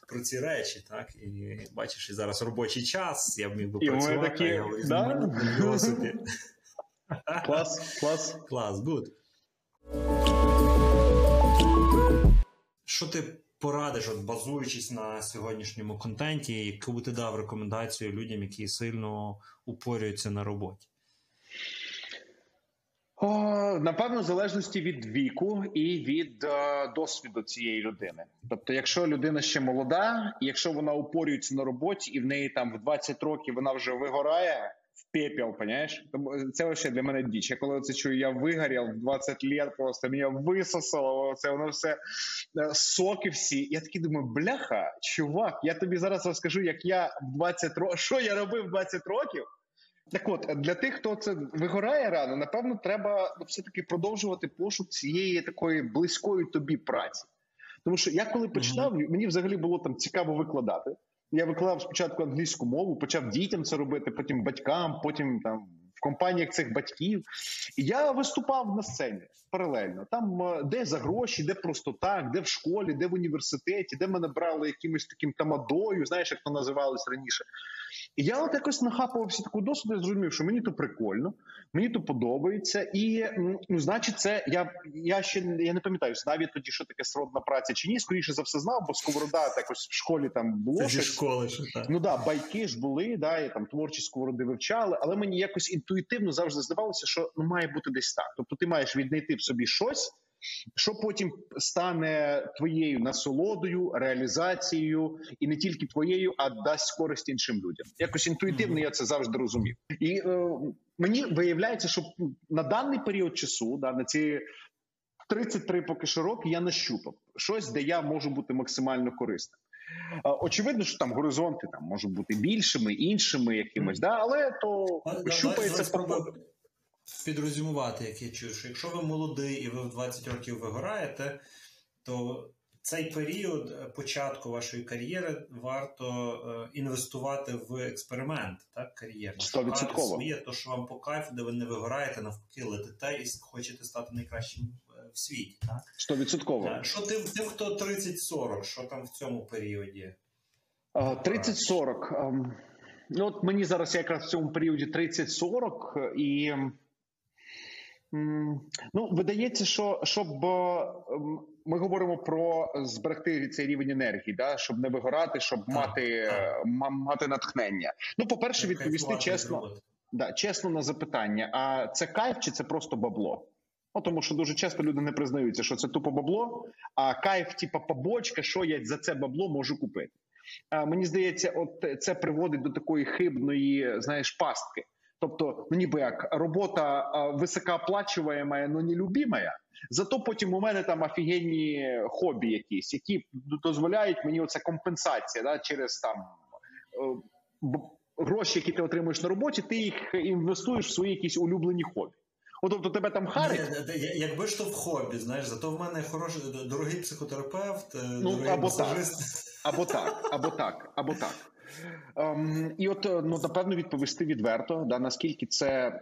про ці речі. так? І бачиш, і зараз робочий час, я б міг би і працювати, такі... я говорю, да? Клас, клас. Клас, good. Що ти порадиш, от базуючись на сьогоднішньому контенті, яку ти дав рекомендацію людям, які сильно упорюються на роботі? О, Напевно, в залежності від віку і від е, досвіду цієї людини. Тобто, якщо людина ще молода, і якщо вона упорюється на роботі, і в неї там в 20 років вона вже вигорає, пепел, понимаешь? Це вообще для мене діч. Я коли це чую, я вигорів в 20 лет, просто мене висосало, це воно все е, соки всі. Я такий думаю, бляха, чувак, я тобі зараз розкажу, як я в 20 років, що я робив 20 років. Так от, для тих, хто це вигорає рано, напевно, треба все-таки продовжувати пошук цієї такої близької тобі праці. Тому що я коли починав, мені взагалі було там цікаво викладати. Я викладав спочатку англійську мову, почав дітям це робити, потім батькам, потім там в компаніях цих батьків. І я виступав на сцені паралельно. Там е, де за гроші, де просто так, де в школі, де в університеті, де мене брали якимось таким тамадою, знаєш, як то називалось раніше. І я от якось нахапувався таку досвіду і зрозумів, що мені то прикольно, мені то подобається, і ну, значить, це я я ще я не пам'ятаю навіть тоді, що таке сродна праця чи ні. Скоріше за все знав, бо сковорода якось в школі там було це зі школи. Що, так. Ну да, байки ж були, да, і там творчі сковороди вивчали, але мені якось інтуїтивно завжди здавалося, що ну має бути десь так. Тобто, ти маєш віднайти в собі щось що потім стане твоєю насолодою, реалізацією, і не тільки твоєю, а дасть користь іншим людям. Якось інтуїтивно я це завжди розумів. І е, мені виявляється, що на даний період часу, да, на ці 33 поки що роки, я нащупав щось, де я можу бути максимально корисним. Очевидно, що там горизонти там можуть бути більшими, іншими якимось, да, але то щупається по підрозумувати, як я чую, що якщо ви молодий і ви в 20 років вигораєте, то цей період початку вашої кар'єри варто е, інвестувати в експеримент, так, кар'єрний. Шукати своє, то що вам по кайфу, де ви не вигораєте, навпаки, летите і хочете стати найкращим е, в світі. так? Стовідсотково. Що тим, тим, хто 30-40, що там в цьому періоді? 30-40. Ем, ну, от мені зараз якраз в цьому періоді 30-40, і Ну, видається, що щоб ем, ми говоримо про зберегти цей рівень енергії, да, щоб не вигорати, щоб так, мати так. мати натхнення. Ну, по перше, відповісти чесно, да, чесно на запитання: а це кайф чи це просто бабло? Ну, тому що дуже часто люди не признаються, що це тупо бабло, а кайф, типа побочка, що я за це бабло можу купити. А, Мені здається, от це приводить до такої хибної, знаєш, пастки. Тобто, ну ніби як робота високооплачуваема, але не любимая, Зато потім у мене там офігенні хобі, якісь, які дозволяють мені оця компенсація да, через там е, гроші, які ти отримуєш на роботі, ти їх інвестуєш в свої якісь улюблені хобі. От, тобто тебе там харить. Якби ж то в хобі, знаєш, зато в мене хороший дорогий психотерапевт, е, ну, дорогий або масажист. так, або так, або так, або так. Ем, І от ну напевно відповісти відверто, да наскільки це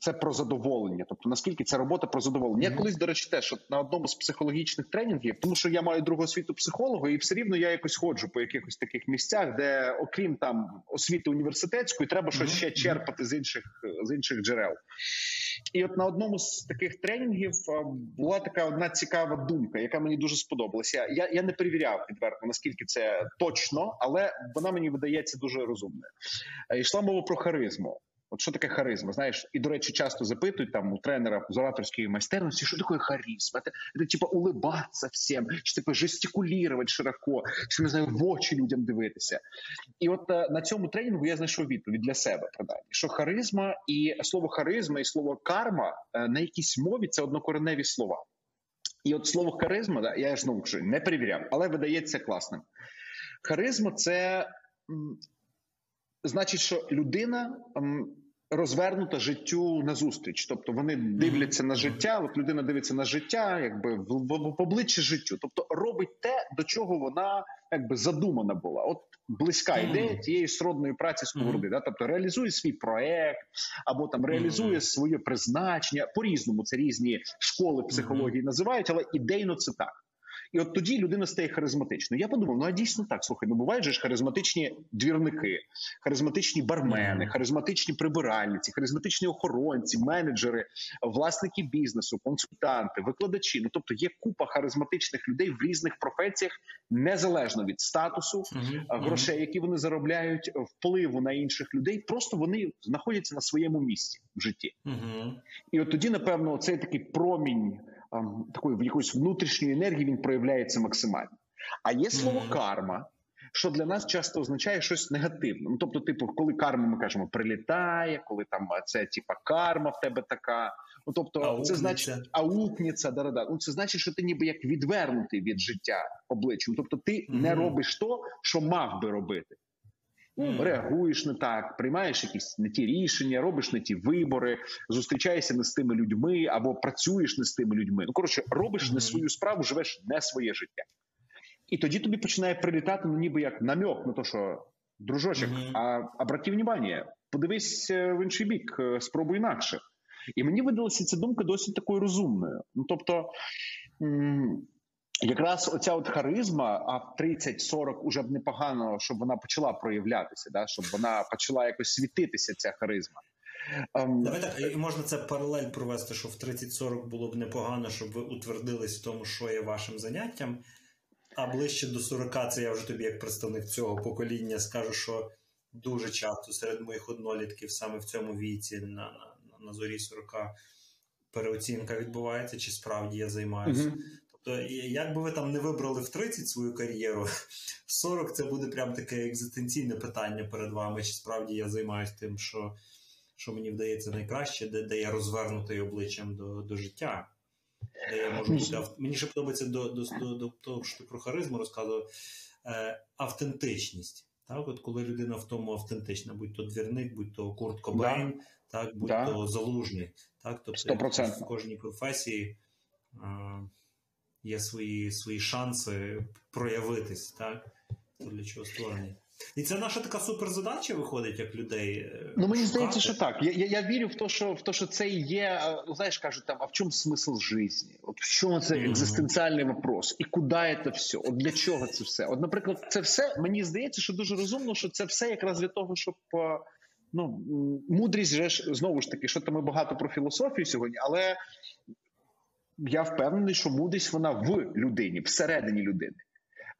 це про задоволення. Тобто наскільки це робота про задоволення. Mm-hmm. Я колись, до речі, теж от на одному з психологічних тренінгів, тому що я маю другу освіту психолога, і все рівно я якось ходжу по якихось таких місцях, де, окрім там освіти університетської, треба щось mm-hmm. ще черпати з інших з інших джерел. І от на одному з таких тренінгів була така одна цікава думка, яка мені дуже сподобалася. Я я не перевіряв відверто, наскільки це точно, але вона мені видається дуже розумною. Йшла мова про харизму. От що таке харизма? Знаєш, і до речі, часто запитують там у тренера з ораторської майстерності, що таке харизма? Це, це типа улибатися всім, чи типа жестикулювати широко, чи не знаю, в очі людям дивитися. І от е, на цьому тренінгу я знайшов відповідь для себе принаймні, що харизма і слово харизма і слово карма е, на якійсь мові це однокореневі слова. І от слово харизма, да, я ж знову не перевіряв, але видається класним. Харизма це значить, що людина ем, розвернута життю назустріч. Тобто вони дивляться на життя. От людина дивиться на життя, якби в, в, в обличчя життю. Тобто робить те, до чого вона якби задумана була. От близька ідея тієї сродної праці сковороди. Да? Тобто реалізує свій проект або там реалізує своє призначення по різному. Це різні школи психології називають, але ідейно це так. І от тоді людина стає харизматичною. Я подумав, ну а дійсно так слухай, ну бувають же ж харизматичні двірники, харизматичні бармени, харизматичні прибиральниці, харизматичні охоронці, менеджери, власники бізнесу, консультанти, викладачі. Ну тобто є купа харизматичних людей в різних професіях, незалежно від статусу, uh-huh. грошей, які вони заробляють, впливу на інших людей. Просто вони знаходяться на своєму місці в житті. І от тоді, напевно, цей такий промінь такої в якоїсь внутрішньої енергії він проявляється максимально. А є слово карма, що для нас часто означає щось негативне. Ну тобто, типу, коли карма, ми кажемо, прилітає, коли там це типа карма в тебе така. Ну тобто, аукніця. це значить аукніця, да-да-да. Ну це значить, що ти ніби як відвернутий від життя обличчям. Тобто, ти mm-hmm. не робиш то, що мав би робити. Ну, реагуєш не так, приймаєш якісь не ті рішення, робиш не ті вибори, зустрічаєшся не з тими людьми або працюєш не з тими людьми. Ну коротше, робиш не свою справу, живеш не своє життя. І тоді тобі починає прилітати, ну ніби як намьок на те, що дружочок, а а братів внимання, подивись е, в інший бік, е, спробуй інакше. І мені видалася ця думка досить такою розумною. Ну тобто. М- Якраз оця от харизма, а в 30-40 уже б непогано, щоб вона почала проявлятися, да? щоб вона почала якось світитися, ця харизма. Давай так, і можна це паралель провести, що в 30-40 було б непогано, щоб ви утвердились в тому, що є вашим заняттям. А ближче до 40 це я вже тобі, як представник цього покоління, скажу, що дуже часто серед моїх однолітків саме в цьому віці, на на, на зорі 40 переоцінка відбувається, чи справді я займаюся. Uh-huh. То як би ви там не вибрали в 30 свою кар'єру, 40 це буде прям таке екзистенційне питання перед вами. Чи справді я займаюся тим, що що мені вдається найкраще, де де я розвернутий обличчям до до життя. Де я можу бути Мені ще подобається до до, до, до того, що ти про харизму розказував, е, автентичність. Так, от коли людина в тому автентична, будь то двірник, будь то Курт Кобейн, да. так, будь да. то залужний. Так, тобто 100%. в кожній професії. Е, є свої свої шанси проявитись, так? То для чого створені. І це наша така суперзадача виходить як людей. Е, ну мені здається, що так. Я я, я вірю в те, що в що це є. Ну, знаєш, кажуть там, а в чому смисл життя? От в чому це екзистенціальний вопрос? І куди це все? От для чого це все? От, наприклад, це все мені здається, що дуже розумно, що це все якраз для того, щоб ну мудрість же ж знову ж таки, що там ми багато про філософію сьогодні, але я впевнений, що мудрість вона в людині, всередині людини.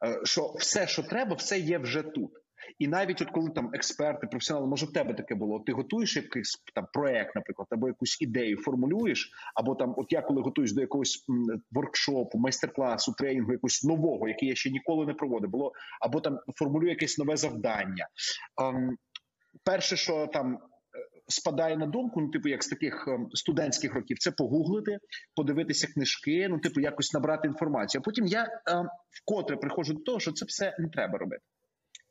Е, що все, що треба, все є вже тут. І навіть от коли там експерти, професіонали, може в тебе таке було, ти готуєш якийсь там проект, наприклад, або якусь ідею формулюєш, або там, от я коли готуюсь до якогось воркшопу, майстер-класу, тренінгу, якогось нового, який я ще ніколи не проводив, було або там формулюю якесь нове завдання. Ем, перше, що там спадає на думку, ну, типу, як з таких ем, студентських років, це погуглити, подивитися книжки, ну, типу, якось набрати інформацію. А потім я е, вкотре приходжу до того, що це все не треба робити.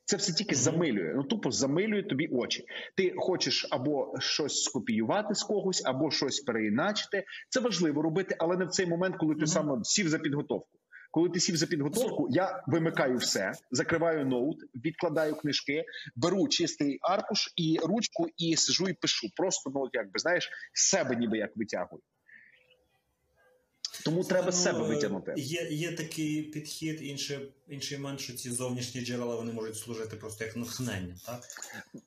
Це все тільки замилює. Ну тупо замилює тобі очі. Ти хочеш або щось скопіювати з когось, або щось переіначити. Це важливо робити, але не в цей момент, коли ти саме сів за підготовку Коли ти сів за підготовку, я вимикаю все, закриваю ноут, відкладаю книжки, беру чистий аркуш і ручку, і сижу і пишу. Просто ну якби знаєш, себе ніби як витягую. Тому треба з себе Ну, витягнути. Є, є такий підхід, інший, інший момент, що ці зовнішні джерела вони можуть служити просто як натхнення, так?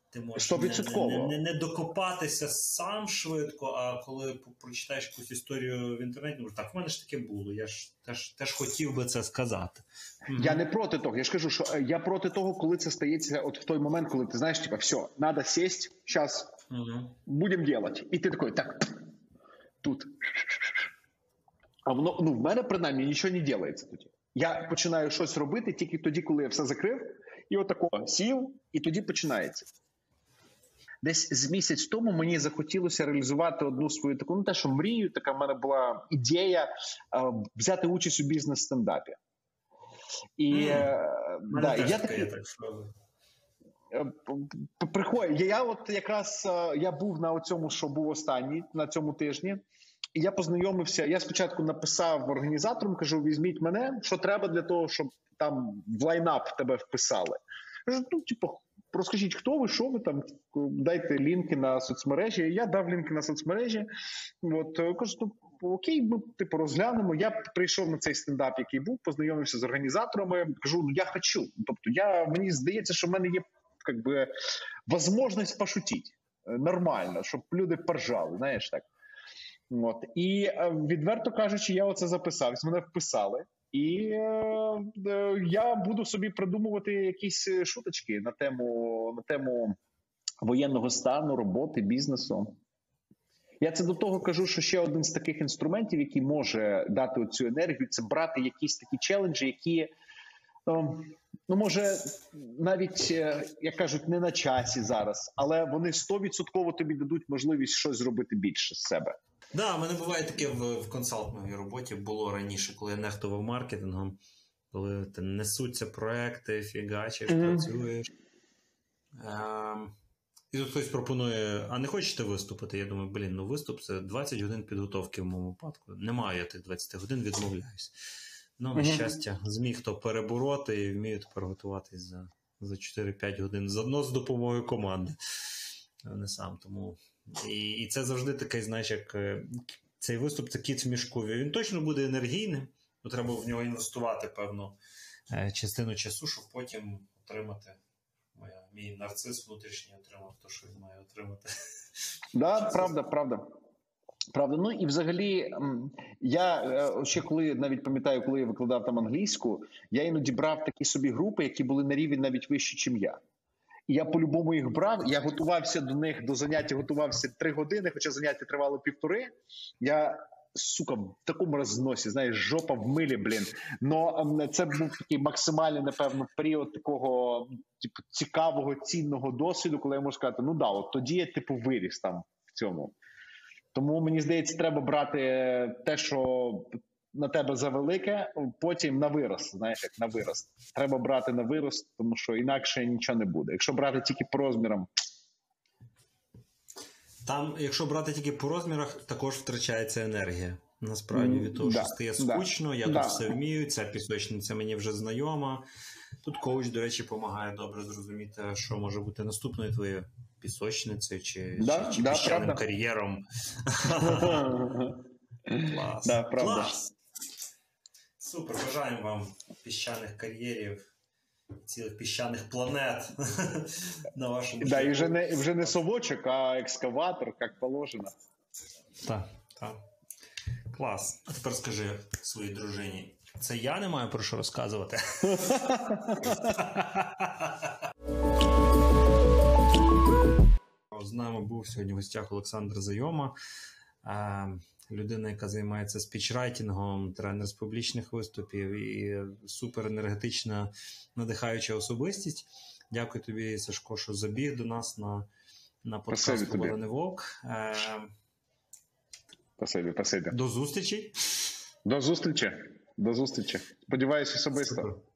Ти можеш не, не, не, не докопатися сам швидко, а коли прочитаєш якусь історію в інтернеті, можеш, так, в мене ж таке було, я ж теж, теж хотів би це сказати. Я не проти того. Я ж кажу, що е, я проти того, коли це стається, от в той момент, коли ти знаєш, типа, все, треба сесть, зараз Мгм. будемо делать. І ти такий, так, тут. А воно, ну, в мене принаймні нічого не ділається тоді. Я починаю щось робити тільки тоді, коли я все закрив, і отако сів, і тоді починається. Десь з місяць тому мені захотілося реалізувати одну свою таку, ну те, що мрію, така в мене була ідея е, взяти участь у бізнес-стендапі. І, Мгм. е, да, і я такий, так Е, я от якраз е, я був на цьому, що був останній на цьому тижні, і я познайомився. Я спочатку написав організаторам, кажу: візьміть мене, що треба для того, щоб там в лайнап тебе вписали. Кажу, ну, типу, розкажіть, хто ви, що ви там, дайте лінки на соцмережі. Я дав лінки на соцмережі. От кажу, ну, окей, ми типу розглянемо. Я прийшов на цей стендап, який був, познайомився з організаторами. Кажу, ну я хочу. Тобто, я мені здається, що в мене є как бы возможность пошутить е, нормально, щоб люди поржали, знаєш так. От. І е, відверто кажучи, я оце записався, мене вписали, і е, е, я буду собі придумувати якісь е, шуточки на тему, на тему воєнного стану, роботи, бізнесу. Я це до того кажу, що ще один з таких інструментів, який може дати цю енергію, це брати якісь такі челенджі, які Ну, може, навіть як кажуть, не на часі зараз, але вони 100% тобі дадуть можливість щось зробити більше з себе. Да, мене буває таке в, в консалтинговій роботі. Було раніше, коли я нехтував маркетингом, коли ти несуться проекти, фігачиш, Мгм. працюєш. Ем, і тут хтось пропонує: а не хочете виступити? Я думаю, блін, ну виступ це 20 годин підготовки в моєму випадку. Немає я тих 20 годин, відмовляюсь. Ну, на Мгм. щастя, зміг то перебороти і вмію тепер готуватись за, за 4-5 годин заодно з допомогою команди. Не сам. Тому і, і це завжди такий, знаєш, як е, цей виступ це кіт в мішку. Він точно буде енергійним, бо треба в нього інвестувати певну е, частину часу, щоб потім отримати. Моя, мій нарцис внутрішній отримав те, що він має отримати. Да, правда, правда. Правда, ну і взагалі, я е, ще коли навіть пам'ятаю, коли я викладав там англійську, я іноді брав такі собі групи, які були на рівень навіть вище, ніж я. Я по-любому їх брав. Я готувався до них до заняття, готувався три години, хоча заняття тривало півтори. Я сука в такому розносі, знаєш, жопа в милі, блін. Но ем, це був такий максимальний, напевно, період такого типу, цікавого, цінного досвіду, коли я можу сказати, ну да, от тоді я типу виріс там в цьому. Тому мені здається, треба брати те, що на тебе завелике, потім на вирос. Знаєш, як на вирос. Треба брати на вирос, тому що інакше нічого не буде. Якщо брати тільки по розмірам, Там, якщо брати тільки по розмірах, також втрачається енергія. Насправді, від того, Да, що стає да, скучно, я да. тут все вмію, ця пісочниця мені вже знайома. Тут коуч, до речі, допомагає добре зрозуміти, що може бути наступною твоєю пісочницею чи, Да, чи, чи да, піщаним кар'єром. Клас. Да, правда. Клас. Супер, бажаємо вам піщаних кар'єрів, цілих піщаних планет на вашому да, і вже не вже не совочок, а екскаватор, як положено. Так, так. Клас. А тепер скажи своїй дружині. Це я не маю про що розказувати. З нами був сьогодні в гостях Олександр Зайома, е, людина, яка займається спічрайтингом, тренер з публічних виступів і суперенергетична надихаюча особистість. Дякую тобі, Сашко, що забіг до нас на, на подкаст Спасибі тобі. «Свобода не вовк. Е, Спасибі, спасибі. До зустрічі. До зустрічі. До зустрічі. Сподіваюся, особисто. Супер.